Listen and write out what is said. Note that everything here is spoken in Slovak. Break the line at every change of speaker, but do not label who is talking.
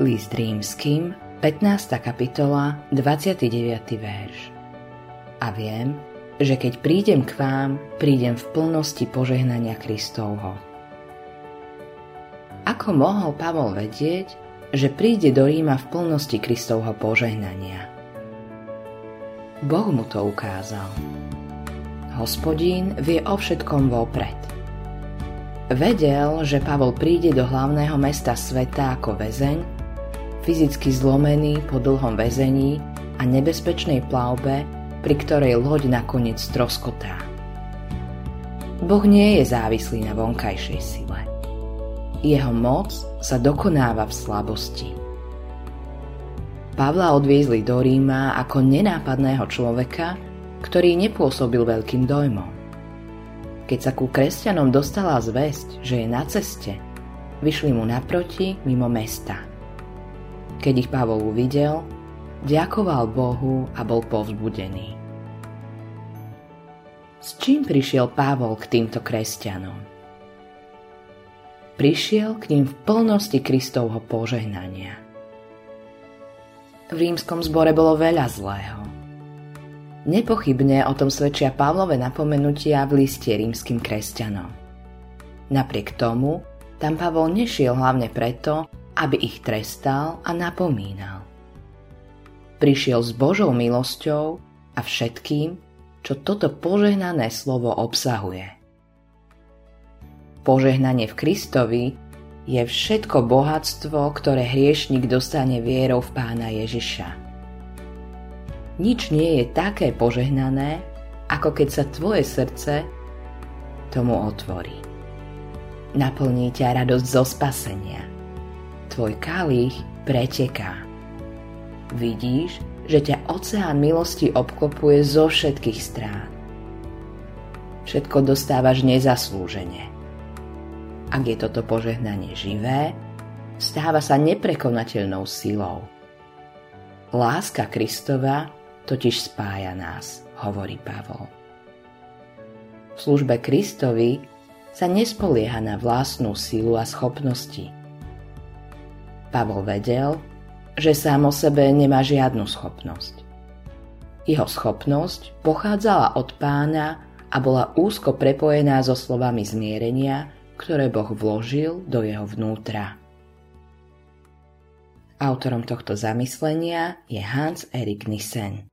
List rímským, 15. kapitola, 29. verš. A viem, že keď prídem k vám, prídem v plnosti požehnania Kristovho. Ako mohol Pavol vedieť, že príde do Ríma v plnosti Kristovho požehnania? Boh mu to ukázal. Hospodín vie o všetkom vopred. Vedel, že Pavol príde do hlavného mesta sveta ako väzeň fyzicky zlomený po dlhom väzení a nebezpečnej plavbe, pri ktorej loď nakoniec troskotá. Boh nie je závislý na vonkajšej sile. Jeho moc sa dokonáva v slabosti. Pavla odviezli do Ríma ako nenápadného človeka, ktorý nepôsobil veľkým dojmom. Keď sa ku kresťanom dostala zväzť, že je na ceste, vyšli mu naproti mimo mesta – keď ich Pavol uvidel, ďakoval Bohu a bol povzbudený. S čím prišiel Pavol k týmto kresťanom? Prišiel k ním v plnosti Kristovho požehnania. V rímskom zbore bolo veľa zlého. Nepochybne o tom svedčia Pavlové napomenutia v liste rímským kresťanom. Napriek tomu, tam Pavol nešiel hlavne preto, aby ich trestal a napomínal. Prišiel s Božou milosťou a všetkým, čo toto požehnané slovo obsahuje. Požehnanie v Kristovi je všetko bohatstvo, ktoré hriešnik dostane vierou v pána Ježiša. Nič nie je také požehnané, ako keď sa tvoje srdce tomu otvorí. Naplní ťa radosť zo spasenia tvoj kalich preteká. Vidíš, že ťa oceán milosti obklopuje zo všetkých strán. Všetko dostávaš nezaslúžene. Ak je toto požehnanie živé, stáva sa neprekonateľnou silou. Láska Kristova totiž spája nás, hovorí Pavol. V službe Kristovi sa nespolieha na vlastnú silu a schopnosti – Pavol vedel, že sám o sebe nemá žiadnu schopnosť. Jeho schopnosť pochádzala od pána a bola úzko prepojená so slovami zmierenia, ktoré Boh vložil do jeho vnútra. Autorom tohto zamyslenia je Hans Erik Nissen.